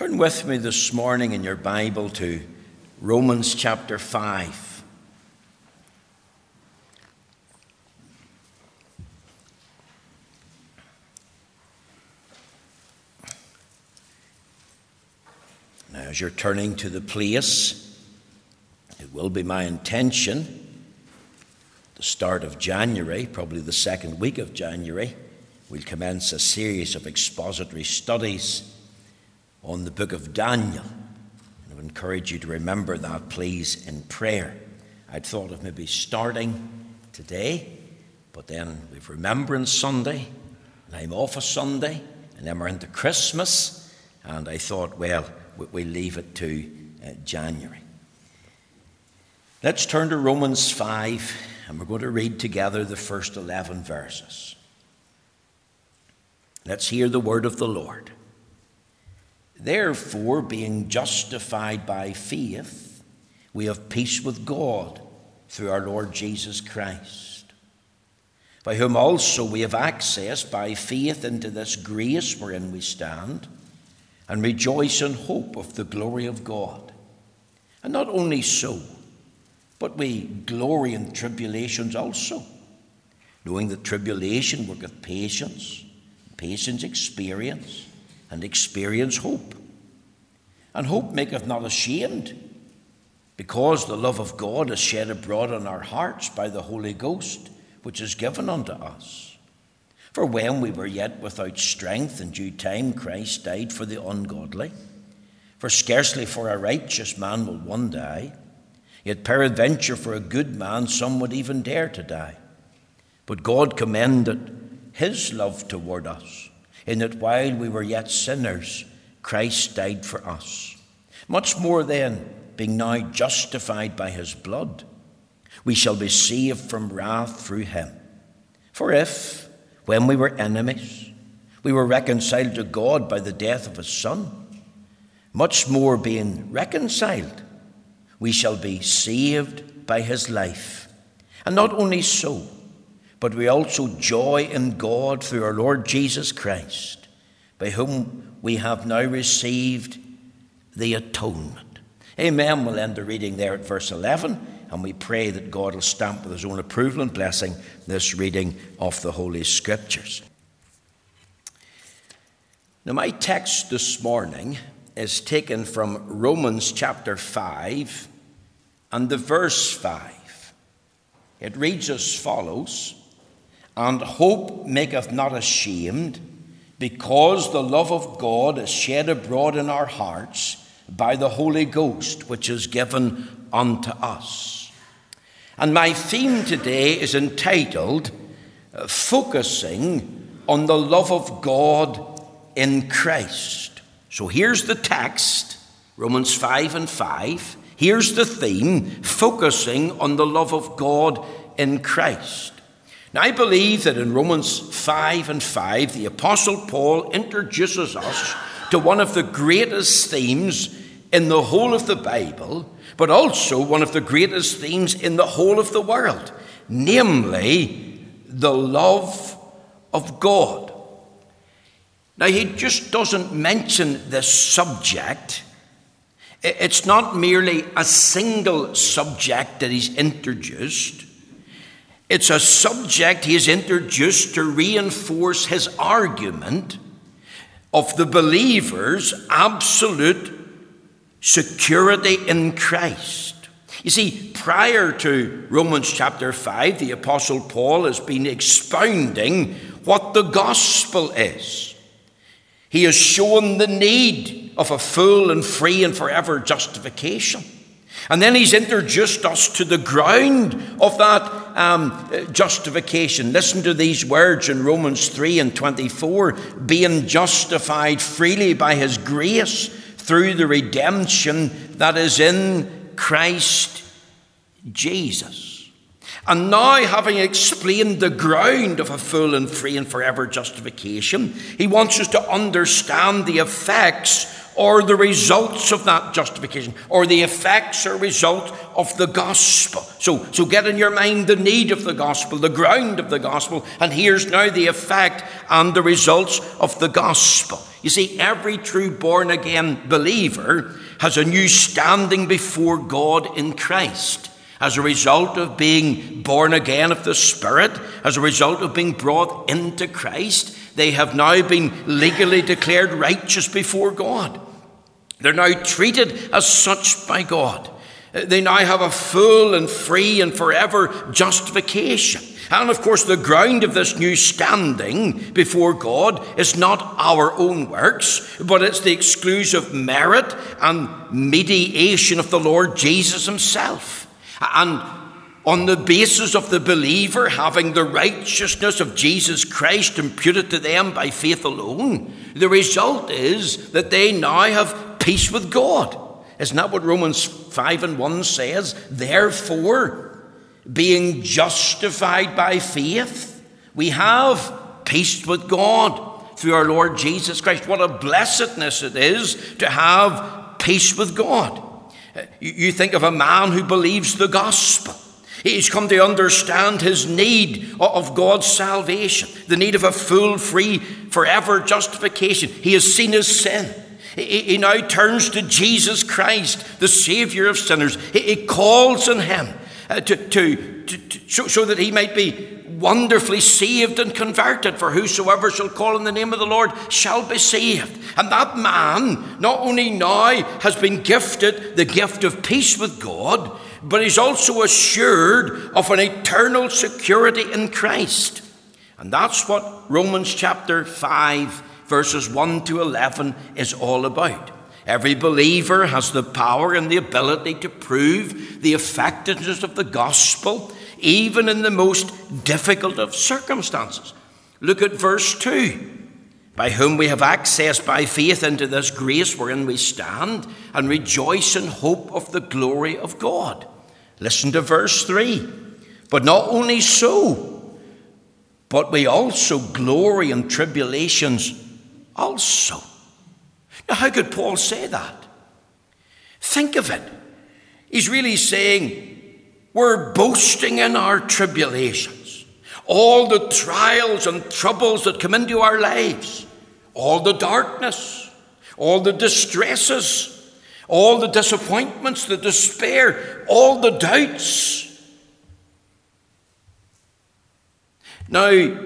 Turn with me this morning in your Bible to Romans chapter 5. Now, as you're turning to the place, it will be my intention, the start of January, probably the second week of January, we'll commence a series of expository studies on the book of Daniel. And I would encourage you to remember that, please, in prayer. I'd thought of maybe starting today, but then we've Remembrance Sunday, and I'm off a Sunday, and then we're into Christmas, and I thought, well, we leave it to uh, January. Let's turn to Romans 5, and we're going to read together the first 11 verses. Let's hear the word of the Lord. Therefore, being justified by faith, we have peace with God through our Lord Jesus Christ, by whom also we have access by faith into this grace wherein we stand, and rejoice in hope of the glory of God. And not only so, but we glory in tribulations also, knowing that tribulation worketh patience, patience experience and experience hope. And hope maketh not ashamed, because the love of God is shed abroad in our hearts by the Holy Ghost, which is given unto us. For when we were yet without strength, in due time Christ died for the ungodly. For scarcely for a righteous man will one die, yet peradventure for a good man some would even dare to die. But God commended his love toward us in that while we were yet sinners, Christ died for us. Much more then, being now justified by his blood, we shall be saved from wrath through him. For if, when we were enemies, we were reconciled to God by the death of his Son, much more being reconciled, we shall be saved by his life. And not only so, but we also joy in God through our Lord Jesus Christ, by whom we have now received the atonement. Amen. We'll end the reading there at verse 11, and we pray that God will stamp with his own approval and blessing this reading of the Holy Scriptures. Now, my text this morning is taken from Romans chapter 5 and the verse 5. It reads as follows and hope maketh not ashamed, because the love of God is shed abroad in our hearts by the Holy Ghost, which is given unto us. And my theme today is entitled Focusing on the Love of God in Christ. So here's the text Romans 5 and 5. Here's the theme Focusing on the love of God in Christ. Now, I believe that in Romans 5 and 5, the Apostle Paul introduces us to one of the greatest themes in the whole of the Bible, but also one of the greatest themes in the whole of the world, namely the love of God. Now, he just doesn't mention this subject. It's not merely a single subject that he's introduced. It's a subject he's introduced to reinforce his argument of the believer's absolute security in Christ. You see, prior to Romans chapter 5, the Apostle Paul has been expounding what the gospel is. He has shown the need of a full and free and forever justification. And then he's introduced us to the ground of that um, justification. Listen to these words in Romans 3 and 24 being justified freely by his grace through the redemption that is in Christ Jesus. And now, having explained the ground of a full and free and forever justification, he wants us to understand the effects or the results of that justification, or the effects or result of the gospel. So, so get in your mind the need of the gospel, the ground of the gospel, and here's now the effect and the results of the gospel. You see, every true born again believer has a new standing before God in Christ as a result of being born again of the Spirit, as a result of being brought into Christ. They have now been legally declared righteous before God. They're now treated as such by God. They now have a full and free and forever justification. And of course, the ground of this new standing before God is not our own works, but it's the exclusive merit and mediation of the Lord Jesus Himself. And on the basis of the believer having the righteousness of Jesus Christ imputed to them by faith alone, the result is that they now have peace with God. Isn't that what Romans 5 and 1 says? Therefore, being justified by faith, we have peace with God through our Lord Jesus Christ. What a blessedness it is to have peace with God. You think of a man who believes the gospel. He's come to understand his need of God's salvation, the need of a full, free, forever justification. He has seen his sin. He now turns to Jesus Christ, the Savior of sinners. He calls on him uh, to, to, to, to so that he might be wonderfully saved and converted. For whosoever shall call on the name of the Lord shall be saved. And that man not only now has been gifted the gift of peace with God, but he's also assured of an eternal security in Christ. And that's what Romans chapter 5, verses 1 to 11 is all about. Every believer has the power and the ability to prove the effectiveness of the gospel, even in the most difficult of circumstances. Look at verse 2 by whom we have access by faith into this grace wherein we stand and rejoice in hope of the glory of God. Listen to verse 3. But not only so, but we also glory in tribulations also. Now, how could Paul say that? Think of it. He's really saying, we're boasting in our tribulations, all the trials and troubles that come into our lives, all the darkness, all the distresses, all the disappointments, the despair, all the doubts. Now,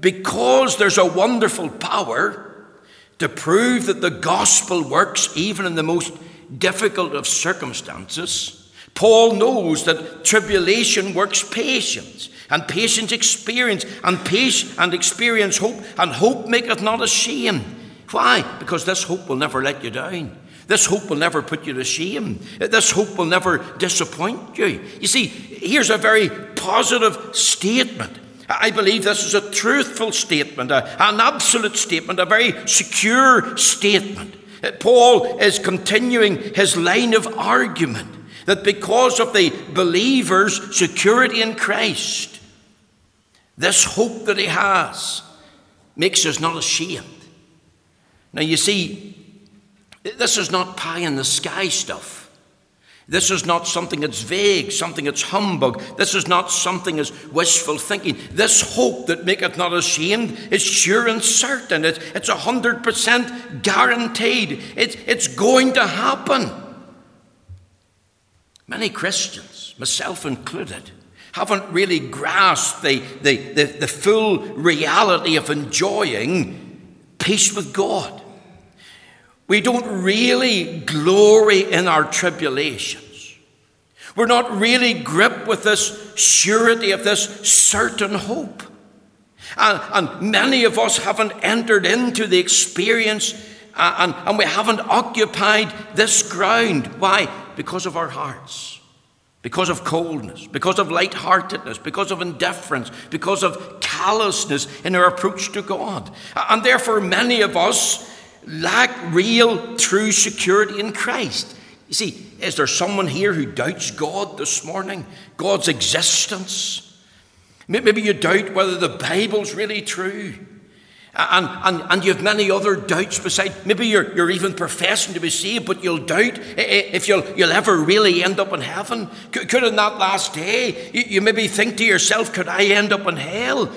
because there's a wonderful power to prove that the gospel works even in the most difficult of circumstances, Paul knows that tribulation works patience, and patience experience, and patience and experience hope, and hope maketh not ashamed. Why? Because this hope will never let you down. This hope will never put you to shame. This hope will never disappoint you. You see, here's a very positive statement. I believe this is a truthful statement, an absolute statement, a very secure statement. Paul is continuing his line of argument that because of the believer's security in Christ, this hope that he has makes us not ashamed. Now, you see, this is not pie in the sky stuff. This is not something that's vague, something that's humbug. This is not something that's wishful thinking. This hope that maketh not ashamed is sure and certain. It's, it's 100% guaranteed. It's, it's going to happen. Many Christians, myself included, haven't really grasped the, the, the, the full reality of enjoying peace with God. We don't really glory in our tribulations. We're not really gripped with this surety of this certain hope. And, and many of us haven't entered into the experience uh, and, and we haven't occupied this ground. Why? Because of our hearts, because of coldness, because of lightheartedness, because of indifference, because of callousness in our approach to God. And therefore, many of us lack real, true security in Christ. You see, is there someone here who doubts God this morning? God's existence? Maybe you doubt whether the Bible's really true. And, and, and you have many other doubts beside. Maybe you're, you're even professing to be saved, but you'll doubt if you'll, you'll ever really end up in heaven. Could, could in that last day, you, you maybe think to yourself, could I end up in hell?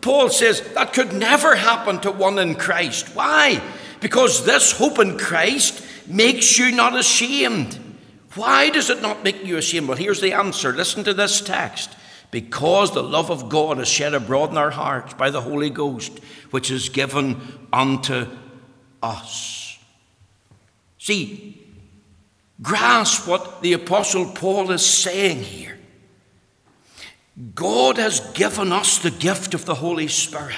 Paul says that could never happen to one in Christ. Why? Because this hope in Christ makes you not ashamed. Why does it not make you ashamed? Well, here's the answer. Listen to this text. Because the love of God is shed abroad in our hearts by the Holy Ghost, which is given unto us. See, grasp what the Apostle Paul is saying here. God has given us the gift of the Holy Spirit.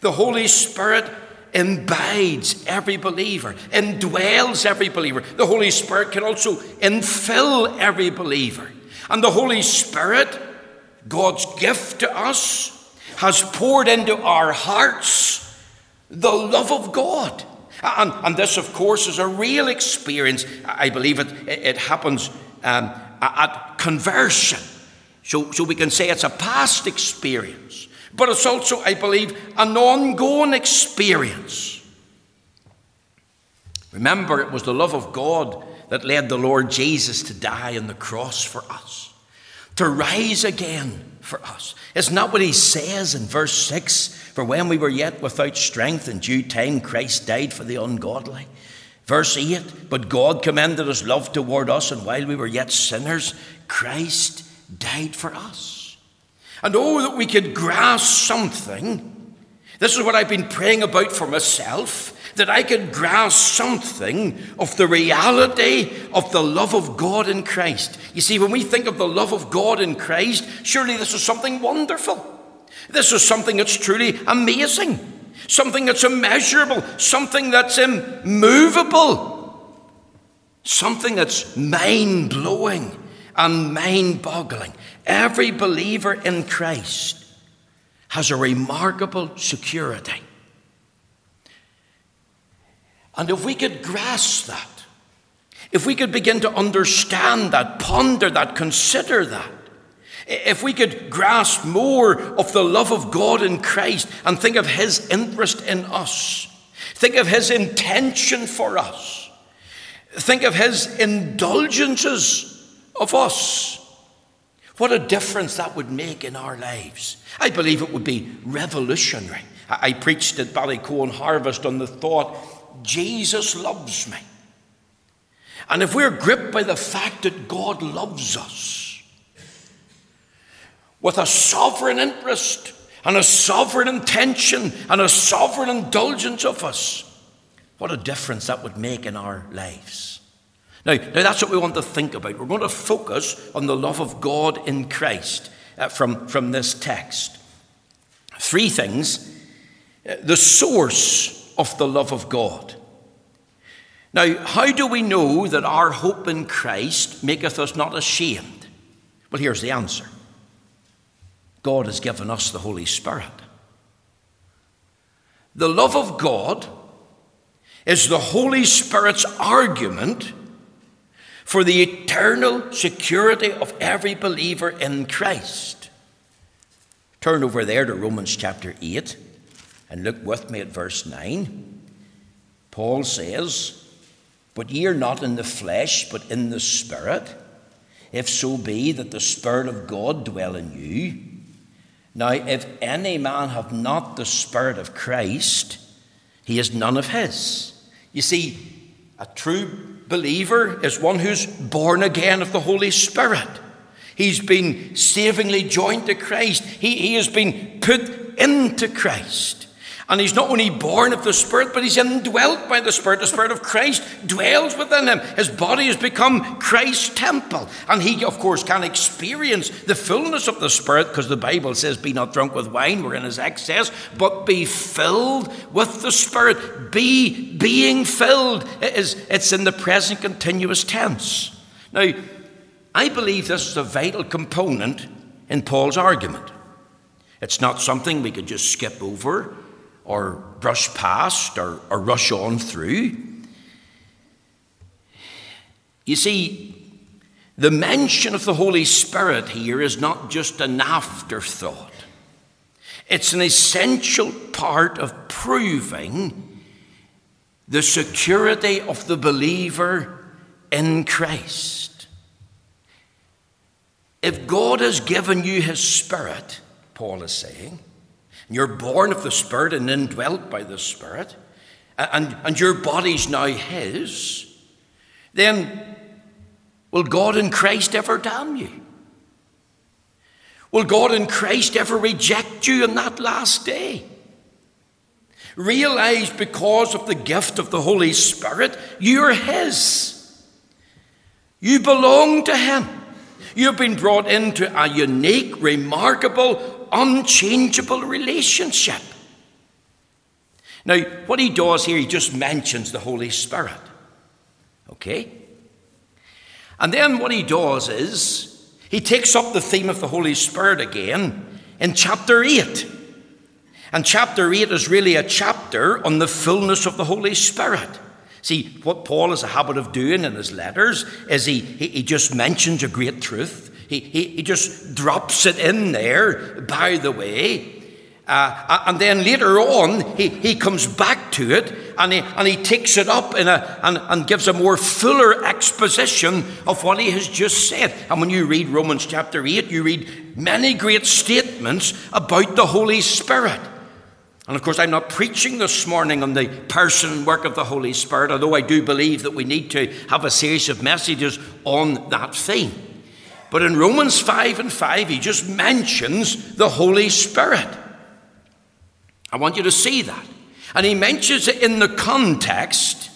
The Holy Spirit imbides every believer, indwells every believer. The Holy Spirit can also infill every believer. And the Holy Spirit, God's gift to us, has poured into our hearts the love of God. And, and this, of course, is a real experience. I believe it, it happens um, at conversion. So, so we can say it's a past experience but it's also, I believe, an ongoing experience. Remember, it was the love of God that led the Lord Jesus to die on the cross for us, to rise again for us. Isn't that what he says in verse 6? For when we were yet without strength, in due time Christ died for the ungodly. Verse 8 But God commended his love toward us, and while we were yet sinners, Christ died for us. And oh, that we could grasp something. This is what I've been praying about for myself that I could grasp something of the reality of the love of God in Christ. You see, when we think of the love of God in Christ, surely this is something wonderful. This is something that's truly amazing, something that's immeasurable, something that's immovable, something that's mind blowing and mind boggling. Every believer in Christ has a remarkable security. And if we could grasp that, if we could begin to understand that, ponder that, consider that, if we could grasp more of the love of God in Christ and think of His interest in us, think of His intention for us, think of His indulgences of us, what a difference that would make in our lives. I believe it would be revolutionary. I, preached at Ballycoan Harvest on the thought Jesus loves me. And if we're gripped by the fact that God loves us with a sovereign interest and a sovereign intention and a sovereign indulgence of us, what a difference that would make in our lives. Now, now, that's what we want to think about. We're going to focus on the love of God in Christ uh, from, from this text. Three things uh, the source of the love of God. Now, how do we know that our hope in Christ maketh us not ashamed? Well, here's the answer God has given us the Holy Spirit. The love of God is the Holy Spirit's argument for the eternal security of every believer in Christ. Turn over there to Romans chapter 8 and look with me at verse 9. Paul says, But ye are not in the flesh, but in the Spirit, if so be that the Spirit of God dwell in you. Now, if any man have not the Spirit of Christ, he is none of his. You see, a true believer is one who's born again of the Holy Spirit. He's been savingly joined to Christ. He, he has been put into Christ. And he's not only born of the Spirit, but he's indwelt by the Spirit. The Spirit of Christ dwells within him. His body has become Christ's temple. And he, of course, can experience the fullness of the Spirit because the Bible says, Be not drunk with wine, we're in his excess, but be filled with the Spirit. Be being filled. It is, it's in the present continuous tense. Now, I believe this is a vital component in Paul's argument. It's not something we could just skip over or brush past or, or rush on through. You see, the mention of the Holy Spirit here is not just an afterthought. It's an essential part of proving the security of the believer in Christ. If God has given you His Spirit, Paul is saying, you're born of the Spirit and indwelt by the Spirit, and, and your body's now His, then will God in Christ ever damn you? Will God in Christ ever reject you on that last day? Realize because of the gift of the Holy Spirit, you're His. You belong to Him. You've been brought into a unique, remarkable, unchangeable relationship. Now, what he does here, he just mentions the Holy Spirit. Okay? And then what he does is he takes up the theme of the Holy Spirit again in chapter 8. And chapter 8 is really a chapter on the fullness of the Holy Spirit. See, what Paul has a habit of doing in his letters is he, he, he just mentions a great truth. He, he, he just drops it in there, by the way. Uh, and then later on, he, he comes back to it and he, and he takes it up in a, and, and gives a more fuller exposition of what he has just said. And when you read Romans chapter 8, you read many great statements about the Holy Spirit. And of course, I'm not preaching this morning on the person and work of the Holy Spirit, although I do believe that we need to have a series of messages on that theme. But in Romans 5 and 5, he just mentions the Holy Spirit. I want you to see that. And he mentions it in the context.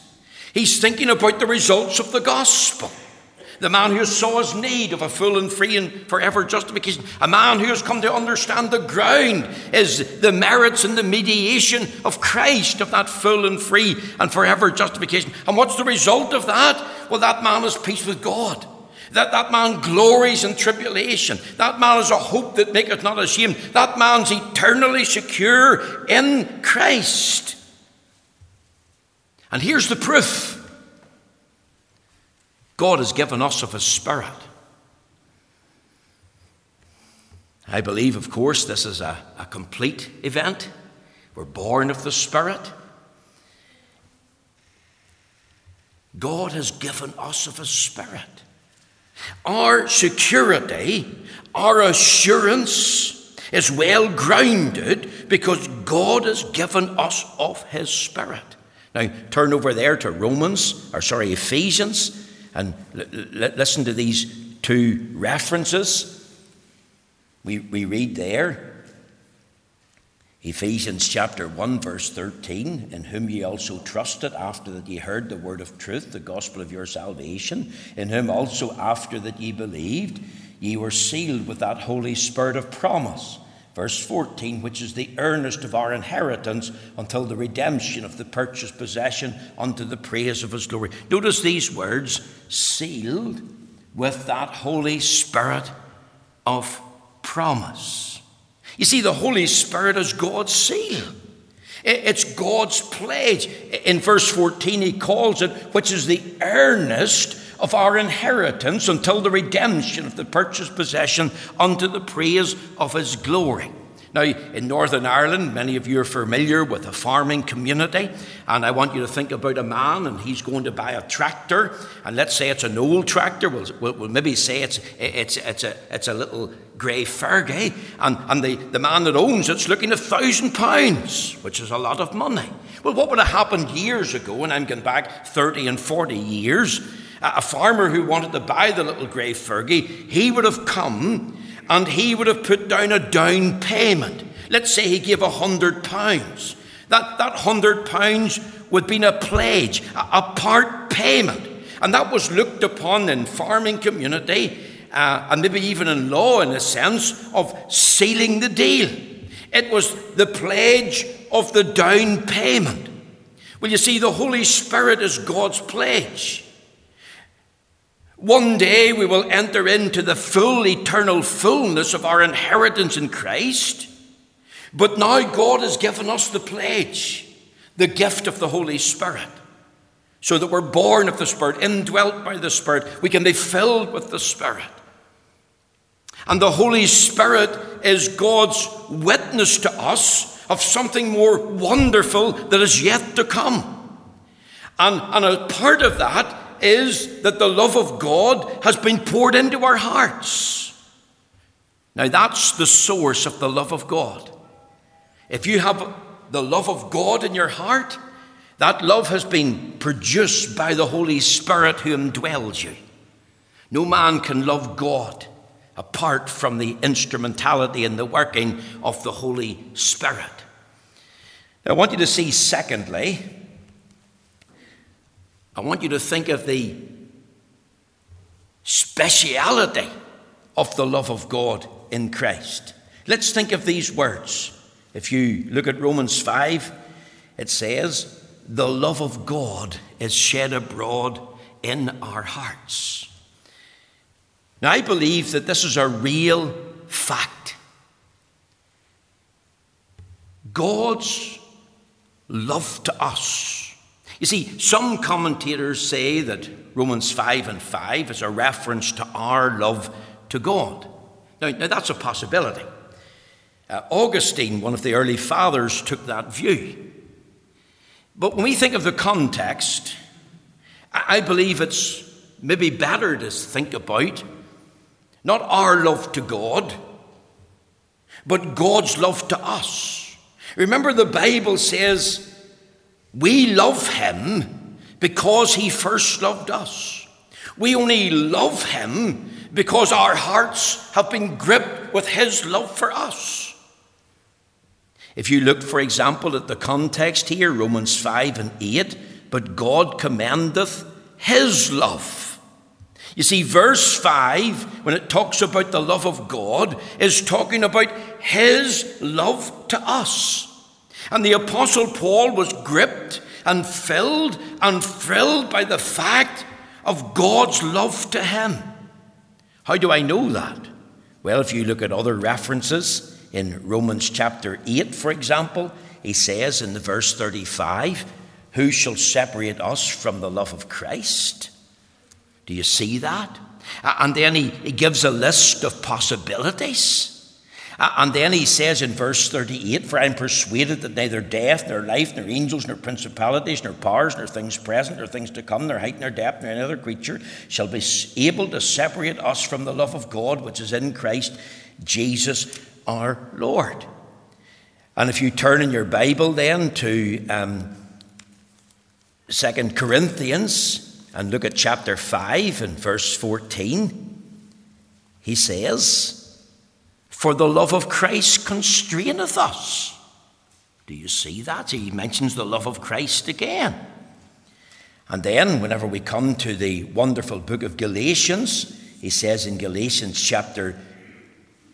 He's thinking about the results of the gospel. The man who saw his need of a full and free and forever justification. A man who has come to understand the ground is the merits and the mediation of Christ, of that full and free and forever justification. And what's the result of that? Well, that man is peace with God. That that man glories in tribulation. That man is a hope that maketh not ashamed. That man's eternally secure in Christ. And here's the proof God has given us of His Spirit. I believe, of course, this is a, a complete event. We're born of the Spirit. God has given us of His Spirit. Our security, our assurance is well grounded because God has given us of His Spirit. Now, turn over there to Romans, or sorry, Ephesians, and l- l- listen to these two references. We, we read there Ephesians chapter 1, verse 13, in whom ye also trusted after that ye heard the word of truth, the gospel of your salvation, in whom also after that ye believed, ye were sealed with that Holy Spirit of promise. Verse 14, which is the earnest of our inheritance until the redemption of the purchased possession unto the praise of his glory. Notice these words sealed with that Holy Spirit of promise. You see, the Holy Spirit is God's seal. It's God's pledge. In verse 14, he calls it, which is the earnest of our inheritance until the redemption of the purchased possession unto the praise of his glory. Now, in Northern Ireland, many of you are familiar with a farming community, and I want you to think about a man and he's going to buy a tractor, and let's say it's an old tractor, we'll, we'll, we'll maybe say it's, it's, it's, a, it's a little grey Fergie, eh? and, and the, the man that owns it's looking at a thousand pounds, which is a lot of money. Well, what would have happened years ago, and I'm going back 30 and 40 years, a farmer who wanted to buy the little grey Fergie, eh, he would have come and he would have put down a down payment. Let's say he gave a hundred pounds. That, that hundred pounds would have been a pledge, a, part payment. And that was looked upon in farming community uh, and maybe even in law in a sense of sealing the deal. It was the pledge of the down payment. Well, you see, the Holy Spirit is God's pledge. One day we will enter into the full eternal fullness of our inheritance in Christ. But now God has given us the pledge, the gift of the Holy Spirit, so that we're born of the Spirit, indwelt by the Spirit. We can be filled with the Spirit. And the Holy Spirit is God's witness to us of something more wonderful that is yet to come. And, and a part of that is that the love of God has been poured into our hearts. Now, that's the source of the love of God. If you have the love of God in your heart, that love has been produced by the Holy Spirit who indwells you. No man can love God apart from the instrumentality and the working of the Holy Spirit. Now, I want you to see, secondly, I want you to think of the speciality of the love of God in Christ. Let's think of these words. If you look at Romans 5, it says, The love of God is shed abroad in our hearts. Now, I believe that this is a real fact. God's love to us. You see, some commentators say that Romans 5 and 5 is a reference to our love to God. Now, now that's a possibility. Uh, Augustine, one of the early fathers, took that view. But when we think of the context, I, I believe it's maybe better to think about not our love to God, but God's love to us. Remember, the Bible says we love Him because He first loved us. We only love Him because our hearts have been gripped with His love for us. If you look, for example, at the context here, Romans 5 and 8, but God commendeth His love you see, verse 5, when it talks about the love of God, is talking about His love to us. And the Apostle Paul was gripped and filled and thrilled by the fact of God's love to him. How do I know that? Well, if you look at other references in Romans chapter 8, for example, he says in the verse 35, Who shall separate us from the love of Christ? Do you see that? And then he, he gives a list of possibilities. And then he says in verse 38 For I am persuaded that neither death, nor life, nor angels, nor principalities, nor powers, nor things present, nor things to come, nor height, nor depth, nor any other creature shall be able to separate us from the love of God which is in Christ Jesus our Lord. And if you turn in your Bible then to um, 2 Corinthians and look at chapter 5 and verse 14, he says, For the love of Christ constraineth us. Do you see that? He mentions the love of Christ again. And then, whenever we come to the wonderful book of Galatians, he says in Galatians chapter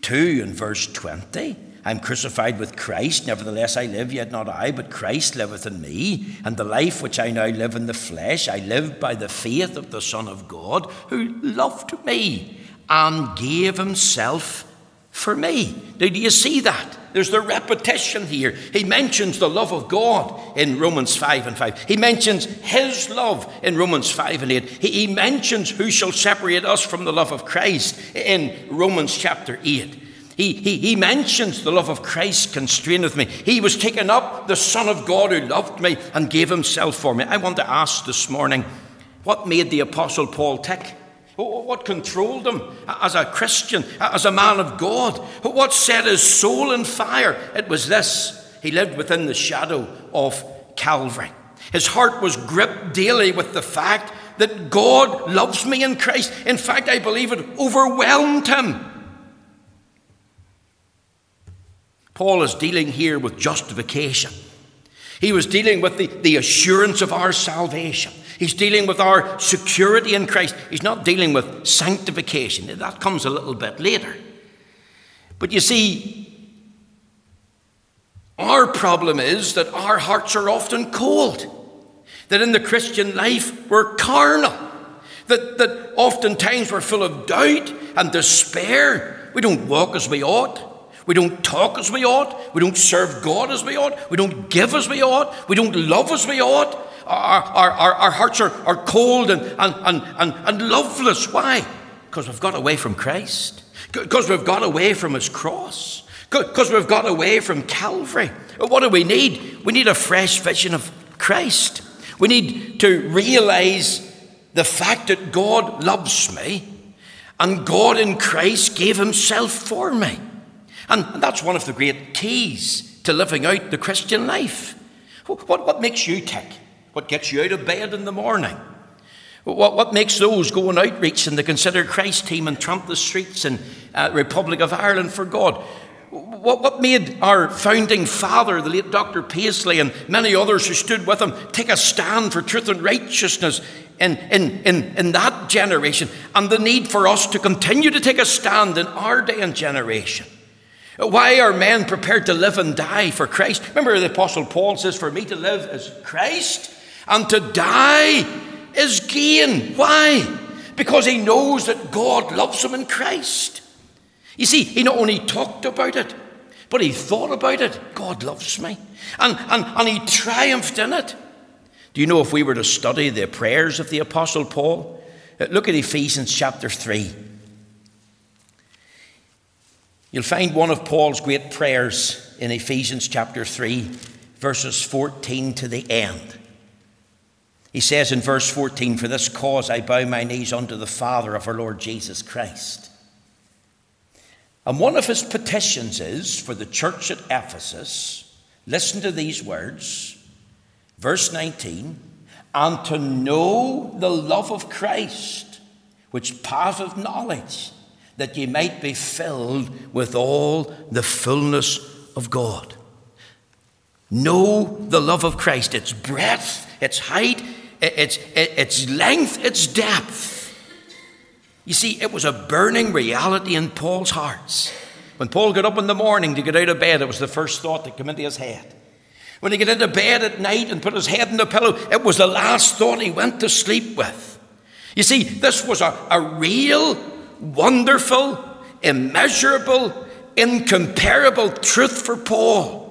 2 and verse 20, I'm crucified with Christ, nevertheless I live, yet not I, but Christ liveth in me. And the life which I now live in the flesh, I live by the faith of the Son of God, who loved me and gave himself for me. Now, do you see that? There's the repetition here. He mentions the love of God in Romans 5 and 5. He mentions his love in Romans 5 and 8. He, mentions who shall separate us from the love of Christ in Romans chapter 8. He, he, he mentions the love of Christ constraineth me. He was taken up, the Son of God who loved me and gave himself for me. I want to ask this morning what made the Apostle Paul tick? What controlled him as a Christian, as a man of God? What set his soul in fire? It was this he lived within the shadow of Calvary. His heart was gripped daily with the fact that God loves me in Christ. In fact, I believe it overwhelmed him. Paul is dealing here with justification. He was dealing with the, the assurance of our salvation. He's dealing with our security in Christ. He's not dealing with sanctification. That comes a little bit later. But you see, our problem is that our hearts are often cold. That in the Christian life we're carnal. That, that oftentimes we're full of doubt and despair. We don't walk as we ought. We don't talk as we ought. We don't serve God as we ought. We don't give as we ought. We don't love as we ought. Our, our, our, our hearts are, are cold and, and, and, and, and loveless. Why? Because we've got away from Christ. Because we've got away from his cross. Because we've got away from Calvary. What do we need? We need a fresh vision of Christ. We need to realize the fact that God loves me and God in Christ gave himself for me. And that's one of the great keys to living out the Christian life. What, what makes you tick? What gets you out of bed in the morning? What, what makes those go on outreach and the Consider Christ team and tramp the streets in uh, Republic of Ireland for God? What, what made our founding father, the late Dr. Paisley, and many others who stood with him take a stand for truth and righteousness in, in, in, in that generation, and the need for us to continue to take a stand in our day and generation? Why are men prepared to live and die for Christ? Remember, the Apostle Paul says, For me to live is Christ, and to die is gain. Why? Because he knows that God loves him in Christ. You see, he not only talked about it, but he thought about it. God loves me. And, and, and he triumphed in it. Do you know if we were to study the prayers of the Apostle Paul? Look at Ephesians chapter 3. You'll find one of Paul's great prayers in Ephesians chapter 3, verses 14 to the end. He says in verse 14, For this cause I bow my knees unto the Father of our Lord Jesus Christ. And one of his petitions is for the church at Ephesus, listen to these words, verse 19, and to know the love of Christ, which passeth knowledge that ye might be filled with all the fullness of God. Know the love of Christ, its breadth, its height, its, its length, its depth. You see, it was a burning reality in Paul's hearts. When Paul got up in the morning to get out of bed, it was the first thought that came into his head. When he got into bed at night and put his head in the pillow, it was the last thought he went to sleep with. You see, this was a, a real wonderful, immeasurable, incomparable truth for Paul.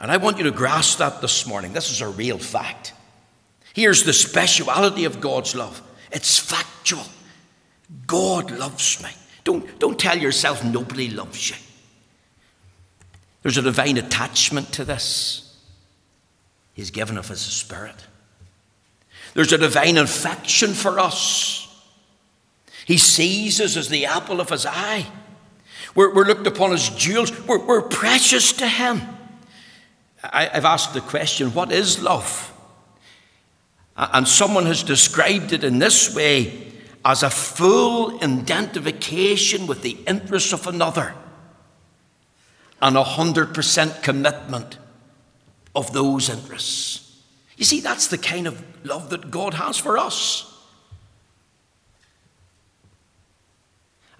And I want you to grasp that this morning. This is a real fact. Here's the speciality of God's love it's factual. God loves me. Don't, don't tell yourself nobody loves you. There's a divine attachment to this. He's given us His Spirit. There's a divine affection for us. He sees us as the apple of his eye. We're, we're looked upon as jewels. We're, we're precious to him. I, I've asked the question what is love? And someone has described it in this way as a full identification with the interests of another and a 100% commitment of those interests. You see, that's the kind of love that God has for us.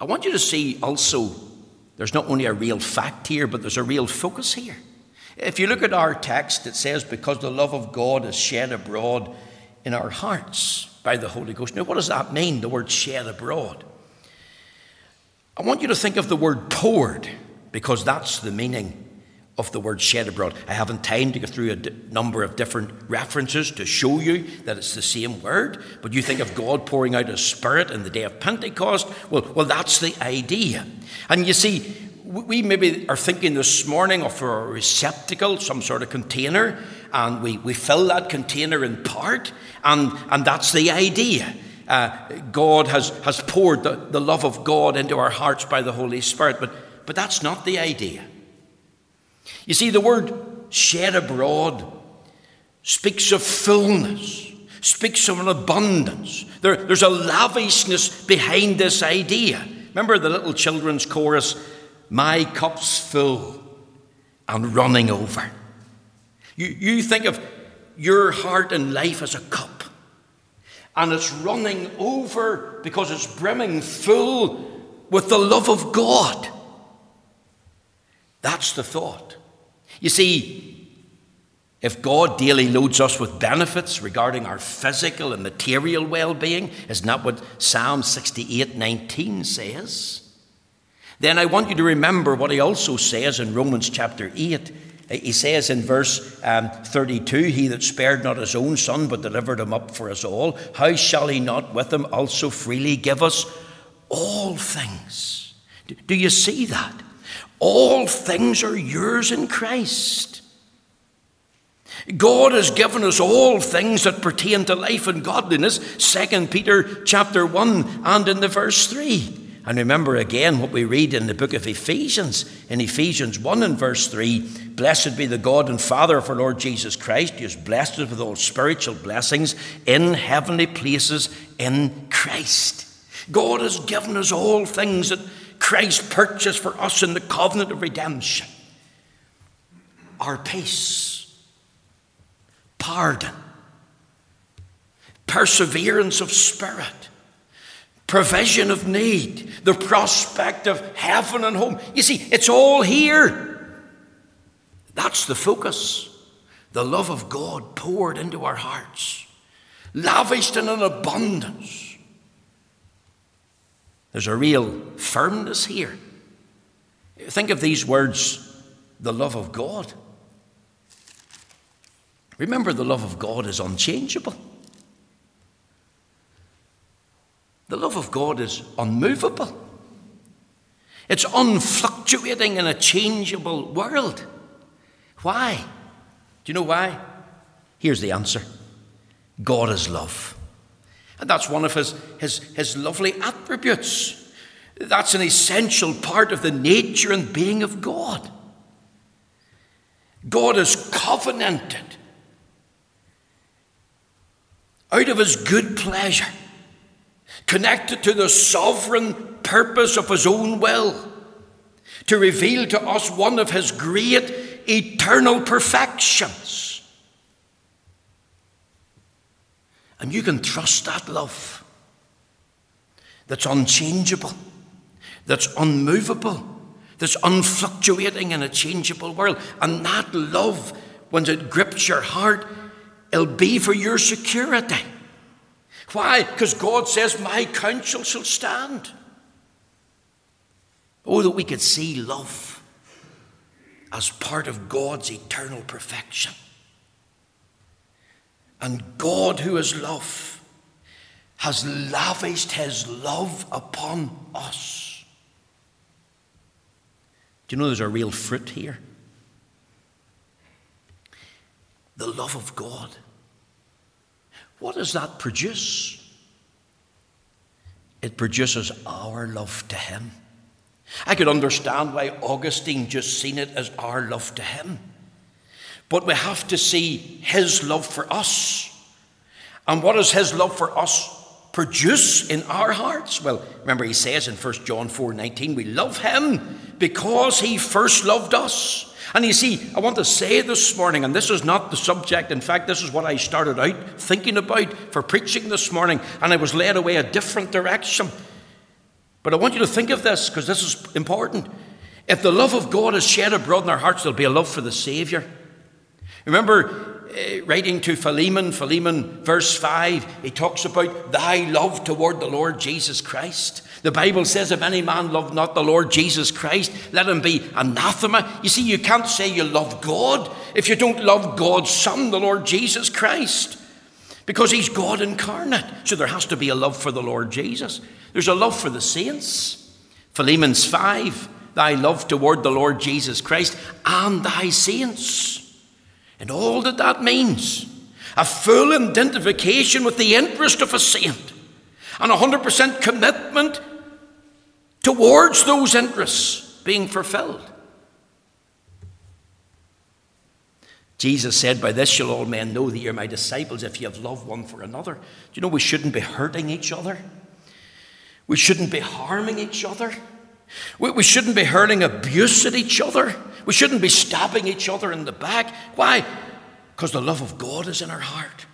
I want you to see also there's not only a real fact here, but there's a real focus here. If you look at our text, it says, Because the love of God is shed abroad in our hearts by the Holy Ghost. Now, what does that mean, the word shed abroad? I want you to think of the word poured, because that's the meaning of the word shed abroad. I haven't time to go through a d- number of different references to show you that it's the same word, but you think of God pouring out His Spirit in the day of Pentecost. Well, well, that's the idea. And you see, we maybe are thinking this morning of a receptacle, some sort of container, and we, we fill that container in part, and, and that's the idea. Uh, God has, has poured the, the love of God into our hearts by the Holy Spirit, but, but that's not the idea. You see, the word shed abroad speaks of fullness, speaks of an abundance. There, there's a lavishness behind this idea. Remember the little children's chorus, My cup's full and running over. You, you think of your heart and life as a cup, and it's running over because it's brimming full with the love of God. That's the thought. You see, if God daily loads us with benefits regarding our physical and material well being, isn't that what Psalm 68 19 says? Then I want you to remember what he also says in Romans chapter 8. He says in verse um, 32 He that spared not his own son, but delivered him up for us all, how shall he not with him also freely give us all things. Do you see that? All things are yours in Christ. God has given us all things that pertain to life and godliness, 2 Peter chapter 1 and in the verse 3. And remember again what we read in the book of Ephesians, in Ephesians 1 and verse 3 Blessed be the God and Father of our Lord Jesus Christ, who has blessed us with all spiritual blessings in heavenly places in Christ. God has given us all things that Christ purchased for us in the covenant of redemption our peace, pardon, perseverance of spirit, provision of need, the prospect of heaven and home. You see, it's all here. That's the focus. The love of God poured into our hearts, lavished in an abundance there's a real firmness here. Think of these words the love of God. Remember, the love of God is unchangeable. The love of God is unmovable. It's unfluctuating in a changeable world. Why? Do you know why? Here's the answer God is love. And that's one of his, his, his lovely attributes. That's an essential part of the nature and being of God. God is covenanted out of his good pleasure, connected to the sovereign purpose of his own will, to reveal to us one of his great eternal perfections. And you can trust that love that's unchangeable, that's unmovable, that's unfluctuating in a changeable world. And that love, when it grips your heart, it'll be for your security. Why? Because God says, My counsel shall stand. Oh, that we could see love as part of God's eternal perfection. And God, who is love, has lavished his love upon us. Do you know there's a real fruit here? The love of God. What does that produce? It produces our love to Him. I could understand why Augustine just seen it as our love to Him. But we have to see His love for us. And what does His love for us produce in our hearts? Well, remember, He says in 1 John 4 19, we love Him because He first loved us. And you see, I want to say this morning, and this is not the subject. In fact, this is what I started out thinking about for preaching this morning, and I was led away a different direction. But I want you to think of this because this is important. If the love of God is shed abroad in our hearts, there'll be a love for the Savior. Remember, uh, writing to Philemon, Philemon verse 5, he talks about thy love toward the Lord Jesus Christ. The Bible says, if any man love not the Lord Jesus Christ, let him be anathema. You see, you can't say you love God if you don't love God's Son, the Lord Jesus Christ, because he's God incarnate. So there has to be a love for the Lord Jesus. There's a love for the saints. Philemon's 5, thy love toward the Lord Jesus Christ and thy saints and all that that means. A full identification with the interest of a saint and a 100% commitment towards those interests being fulfilled. Jesus said, By this shall all men know that you're my disciples if you have love one for another. Do you know we shouldn't be hurting each other? We shouldn't be harming each other. We, shouldn't be hurling abuse at each other. We shouldn't be stabbing each other in the back. Why? Because the love of God is in our heart.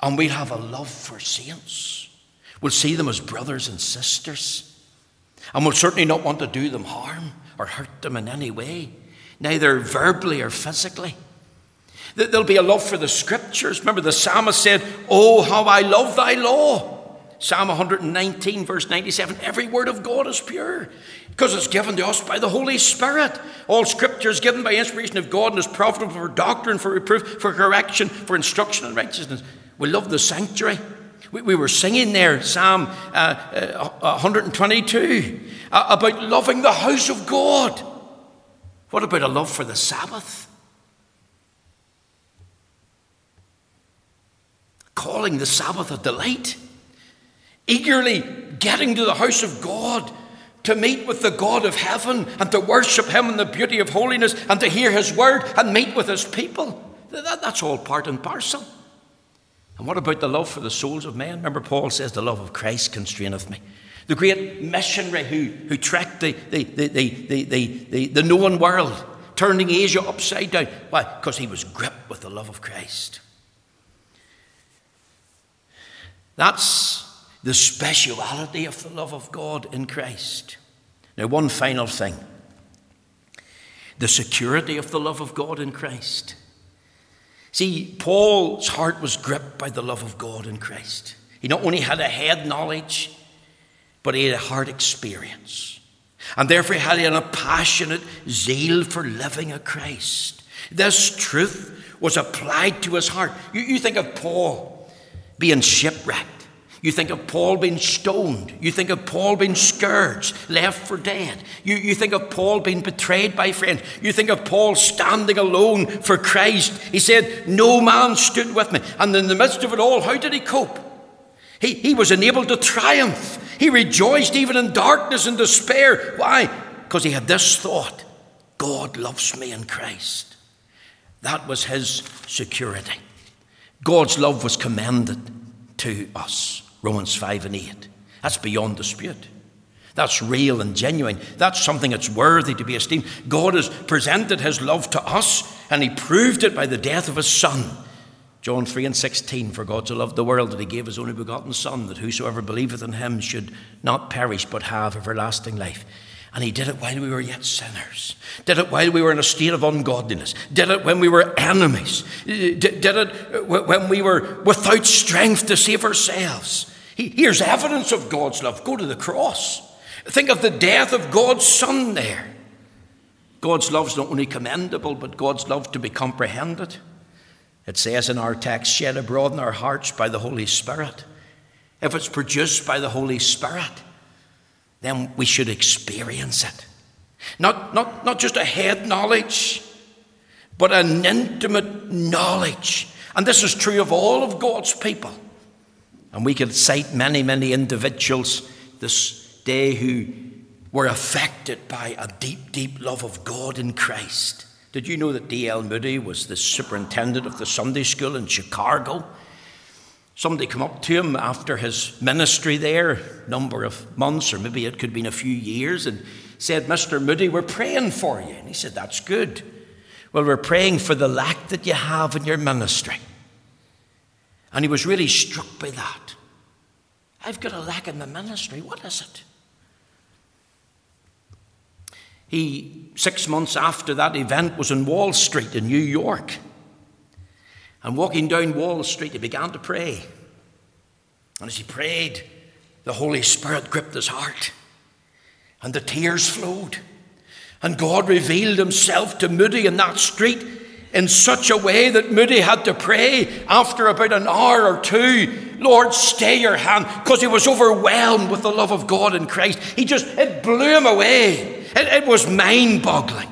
And we'll have a love for saints. We'll see them as brothers and sisters. And we'll certainly not want to do them harm or hurt them in any way, neither verbally or physically. There'll be a love for the scriptures. Remember, the psalmist said, Oh, how I love thy law. Psalm 119, verse 97 every word of God is pure because it's given to us by the Holy Spirit. All scripture is given by inspiration of God and is profitable for doctrine, for reproof, for correction, for instruction in righteousness. We love the sanctuary. We, we were singing there, Psalm uh, uh, 122, uh, about loving the house of God. What about a love for the Sabbath? Calling the Sabbath a delight, eagerly getting to the house of God to meet with the God of heaven and to worship Him in the beauty of holiness and to hear His word and meet with His people. That, that's all part and parcel. And what about the love for the souls of men? Remember, Paul says, The love of Christ constraineth me. The great missionary who, who trekked the, the, the, the, the, the, the known world, turning Asia upside down. Why? Because he was gripped with the love of Christ. That's the speciality of the love of God in Christ. Now, one final thing the security of the love of God in Christ. See, Paul's heart was gripped by the love of God in Christ. He not only had a head knowledge, but he had a heart experience. And therefore, he had a passionate zeal for living a Christ. This truth was applied to his heart. You, you think of Paul being shipwrecked. You think of Paul being stoned. You think of Paul being scourged, left for dead. You, you think of Paul being betrayed by friends. You think of Paul standing alone for Christ. He said, No man stood with me. And in the midst of it all, how did he cope? He, he was enabled to triumph. He rejoiced even in darkness and despair. Why? Because he had this thought God loves me in Christ. That was his security. God's love was commended to us. Romans 5 and 8. That's beyond dispute. That's real and genuine. That's something that's worthy to be esteemed. God has presented his love to us, and he proved it by the death of his Son. John 3 and 16 For God so loved the world that he gave his only begotten Son, that whosoever believeth in him should not perish but have everlasting life. And he did it while we were yet sinners. Did it while we were in a state of ungodliness. Did it when we were enemies. Did it when we were without strength to save ourselves. Here's evidence of God's love. Go to the cross. Think of the death of God's Son there. God's love is not only commendable, but God's love to be comprehended. It says in our text, shed abroad in our hearts by the Holy Spirit. If it's produced by the Holy Spirit, then we should experience it. Not, not, not just a head knowledge, but an intimate knowledge. And this is true of all of God's people. And we could cite many, many individuals this day who were affected by a deep, deep love of God in Christ. Did you know that D.L. Moody was the superintendent of the Sunday school in Chicago? Somebody come up to him after his ministry there, number of months, or maybe it could have been a few years, and said, Mr. Moody, we're praying for you. And he said, That's good. Well, we're praying for the lack that you have in your ministry. And he was really struck by that. I've got a lack in the ministry. What is it? He, six months after that event, was in Wall Street in New York. And walking down Wall Street, he began to pray. And as he prayed, the Holy Spirit gripped his heart. And the tears flowed. And God revealed himself to Moody in that street in such a way that Moody had to pray after about an hour or two, Lord, stay your hand, because he was overwhelmed with the love of God in Christ. He just, it blew him away. It, it was mind boggling.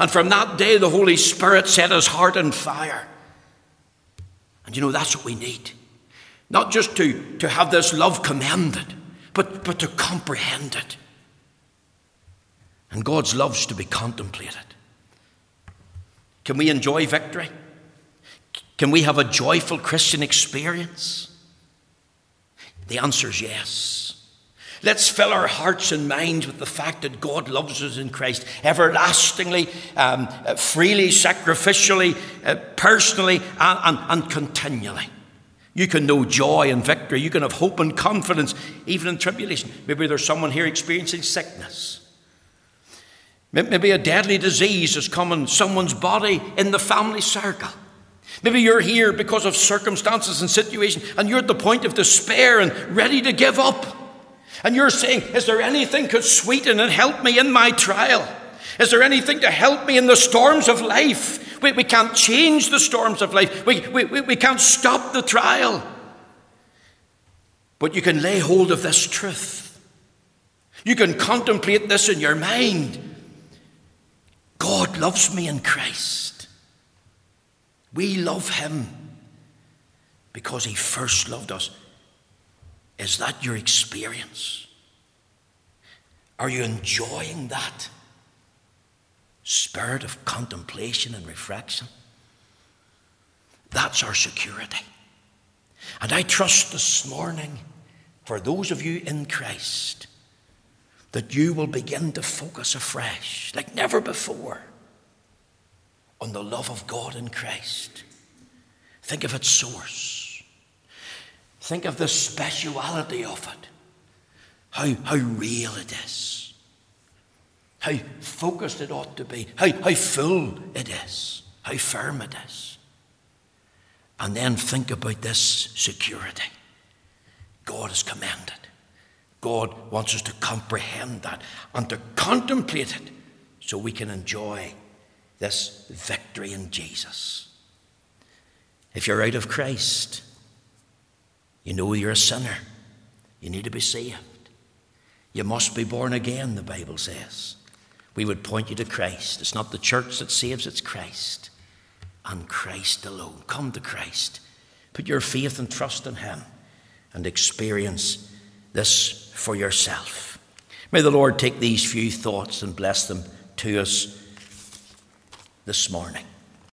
And from that day, the Holy Spirit set his heart on fire. And you know, that's what we need. Not just to, to have this love commended, but, but to comprehend it. And God's love's to be contemplated. Can we enjoy victory? Can we have a joyful Christian experience? The answer is yes. Let's fill our hearts and minds with the fact that God loves us in Christ everlastingly, um, freely, sacrificially, uh, personally, and, and, and continually. You can know joy and victory. You can have hope and confidence, even in tribulation. Maybe there's someone here experiencing sickness. Maybe a deadly disease has come in someone's body in the family circle. Maybe you're here because of circumstances and situation, and you're at the point of despair and ready to give up. And you're saying, Is there anything could sweeten and help me in my trial? Is there anything to help me in the storms of life? We, we can't change the storms of life, we, we, we can't stop the trial. But you can lay hold of this truth. You can contemplate this in your mind. God loves me in Christ. We love Him because He first loved us. Is that your experience? Are you enjoying that spirit of contemplation and reflection? That's our security. And I trust this morning, for those of you in Christ, that you will begin to focus afresh, like never before, on the love of God in Christ. Think of its source. Think of the speciality of it. How, how real it is. How focused it ought to be. How, how full it is. How firm it is. And then think about this security. God has commanded. God wants us to comprehend that and to contemplate it so we can enjoy this victory in Jesus. If you're out of Christ, you know you're a sinner. You need to be saved. You must be born again, the Bible says. We would point you to Christ. It's not the church that saves, it's Christ and Christ alone. Come to Christ. Put your faith and trust in Him and experience this for yourself. May the Lord take these few thoughts and bless them to us this morning.